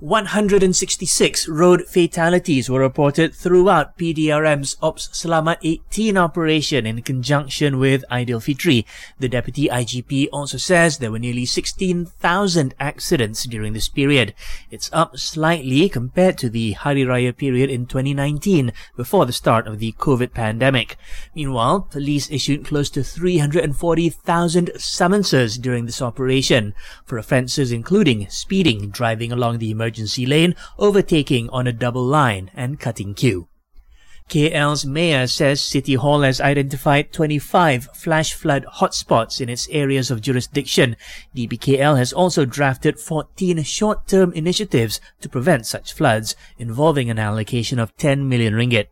166 road fatalities were reported throughout PDRM's Ops Selamat 18 operation in conjunction with Aidilfitri. The Deputy IGP also says there were nearly 16,000 accidents during this period. It's up slightly compared to the Hari Raya period in 2019 before the start of the COVID pandemic. Meanwhile, police issued close to 340,000 summonses during this operation for offences including speeding, driving along the emergency emergency lane, overtaking on a double line, and cutting queue. KL's mayor says City Hall has identified 25 flash flood hotspots in its areas of jurisdiction. DBKL has also drafted 14 short-term initiatives to prevent such floods, involving an allocation of 10 million ringgit.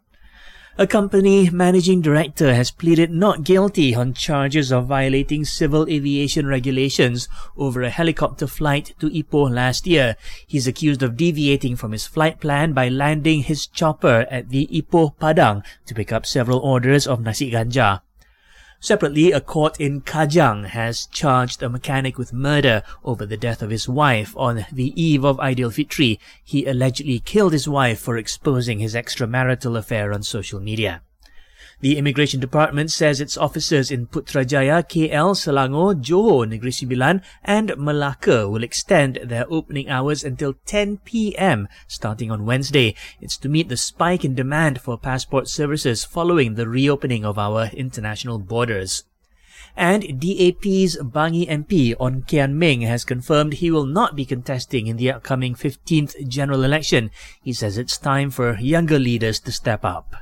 A company managing director has pleaded not guilty on charges of violating civil aviation regulations over a helicopter flight to Ipoh last year. He's accused of deviating from his flight plan by landing his chopper at the Ipoh Padang to pick up several orders of nasi ganja. Separately, a court in Kajang has charged a mechanic with murder over the death of his wife on the eve of Aidilfitri. He allegedly killed his wife for exposing his extramarital affair on social media. The Immigration Department says its officers in Putrajaya, KL, Selangor, Johor, Negeri Sembilan and Malacca will extend their opening hours until 10 p.m. starting on Wednesday. It's to meet the spike in demand for passport services following the reopening of our international borders. And DAP's Bangi MP Ong Kian Ming has confirmed he will not be contesting in the upcoming 15th general election. He says it's time for younger leaders to step up.